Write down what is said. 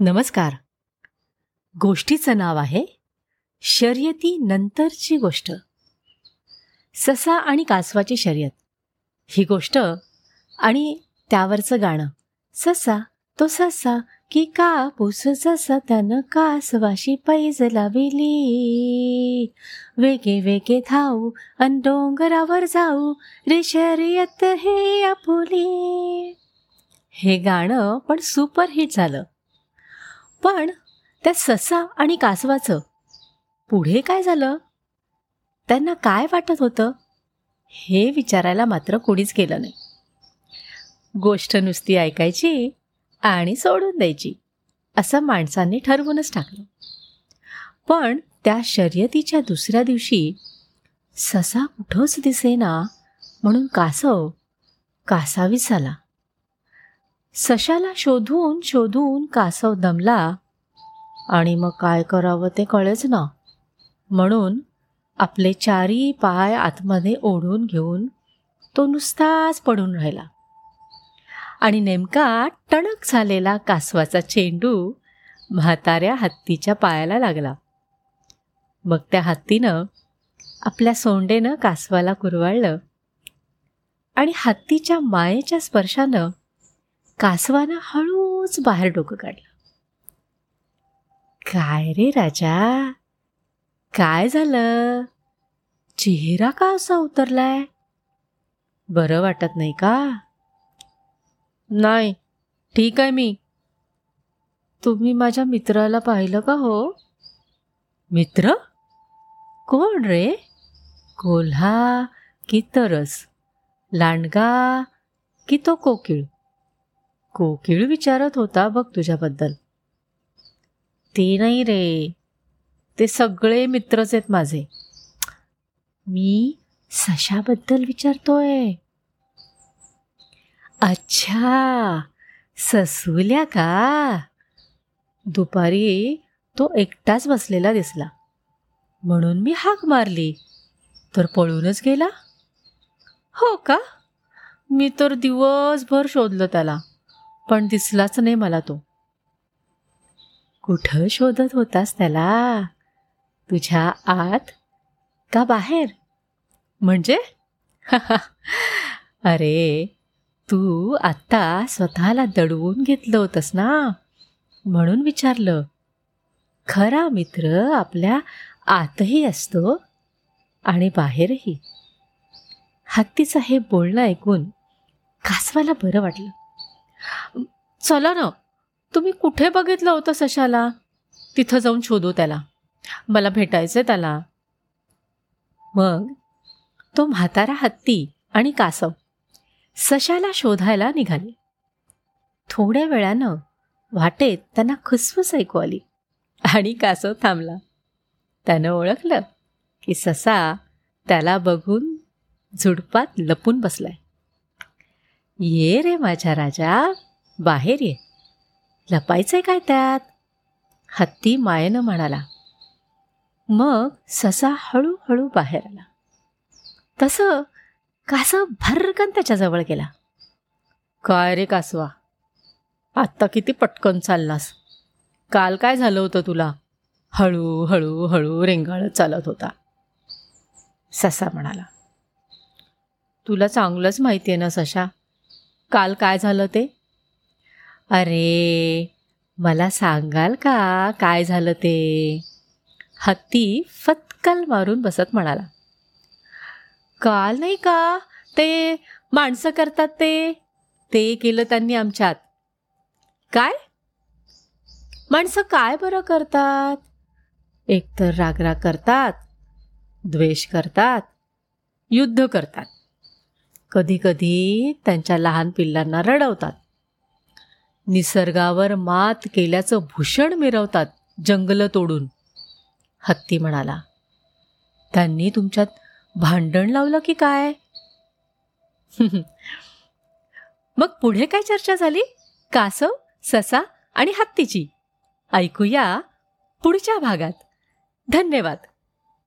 नमस्कार. गोष्टीचं नाव आहे शर्यती नंतरची गोष्ट. ससा आणि कासवाची शर्यत. ही गोष्ट आणि त्यावरचं गाणं. ससा तो ससा की कापूस जसा त्यानं कासवाशी पैज लाविली. वेगे वेगे धावू अन डोंगरावर जाऊ रे शर्यत हे आपुली हे गाणं पण सुपरहिट झालं. पण त्या ससा आणि कासवाचं पुढे काय झालं? त्यांना काय वाटत होतं? हे विचारायला मात्र कोणीच केलं नाही. गोष्ट नुसती ऐकायची आणि सोडून द्यायची असं माणसांनी ठरवूनच टाकलं. पण त्या शर्यतीच्या दुसऱ्या दिवशी ससा कुठंच दिसेना म्हणून कासव कासावीस झाला. सशाला शोधून शोधून कासव दमला आणि मग काय करावं ते कळेच ना. म्हणून आपले चारी पाय आतमध्ये ओढून घेऊन तो नुसताच पडून राहिला. आणि नेमका टणक झालेला कासवाचा चेंडू म्हाताऱ्या हत्तीच्या पायाला लागला. मग त्या हत्तीनं आपल्या सोंडेनं कासवाला कुरवाळलं आणि हत्तीच्या मायेच्या स्पर्शानं कासवानं हळूच बाहेर डोकं काढलं. काय रे राजा? काय झालं? चेहरा का असा उतरलाय? बरं वाटत नाही का? नाही ठीक आहे मी. तुम्ही माझ्या मित्राला पाहिलं का हो? मित्र? कोण रे? कोल्हा की तरस? लांडगा की तो कोकिळ? कोकिळ विचारत होता बघ तुझ्याबद्दल. ते नाही रे. ते सगळे मित्रच आहेत माझे. मी सशाबद्दल विचारतोय. अच्छा ससूल्या का? दुपारी तो एकटाच बसलेला दिसला. म्हणून मी हाक मारली. तर पळूनच गेला? हो का? मी तर दिवसभर शोधलं त्याला. पण दिसलाच नाही मला तो. कुठं शोधत होतास त्याला? तुझ्या आत का बाहेर? म्हणजे? अरे तू आत्ता स्वतःला दडवून घेतलं होतंस ना? म्हणून विचारलं. खरा मित्र आपल्या आतही असतो आणि बाहेरही. हत्तीचं हे बोलणं ऐकून कासवाला बरं वाटलं. चला ना तुम्ही कुठे बघितलं होतं सशाला? तिथं जाऊन शोधू त्याला. मला भेटायचं त्याला. मग तो म्हातारा हत्ती आणि कासव सशाला शोधायला निघाले. थोड्या वेळानं वाटेत त्यांना खुसफुस ऐकू आली आणि कासव थांबला. त्यानं ओळखलं की ससा त्याला बघून झुडपात लपून बसलाय. ये रे माझ्या राजा बाहेर ये. लपायचंय काय त्यात? हत्ती मायेनं म्हणाला. मग ससा हळूहळू बाहेर आला. तसं कासा भरकन त्याच्याजवळ गेला. काय रे कासवा? आत्ता किती पटकन चाललास? काल काय झालं होतं तुला? हळू हळू हळू रेंगाळत चालत होता. ससा म्हणाला. तुला चांगलंच माहिती आहे ना सशा. काल काय झालं ते? अरे मला सांगाल का काय झालं ते? हत्ती फतकल मारून बसत म्हणाला. काल नाही का ते माणसं करतात ते? ते केलं त्यांनी आमच्यात. काय? माणसं काय बरं करतात? एकतर रागराग करतात द्वेष करतात युद्ध करतात. कधी कधी त्यांच्या लहान पिल्लांना रडवतात. निसर्गावर मात केल्याचं भूषण मिरवतात जंगलं तोडून. हत्ती म्हणाला त्यांनी तुमच्यात भांडण लावलं की काय? मग पुढे काय चर्चा झाली? कासव ससा आणि हत्तीची. ऐकूया पुढच्या भागात. धन्यवाद.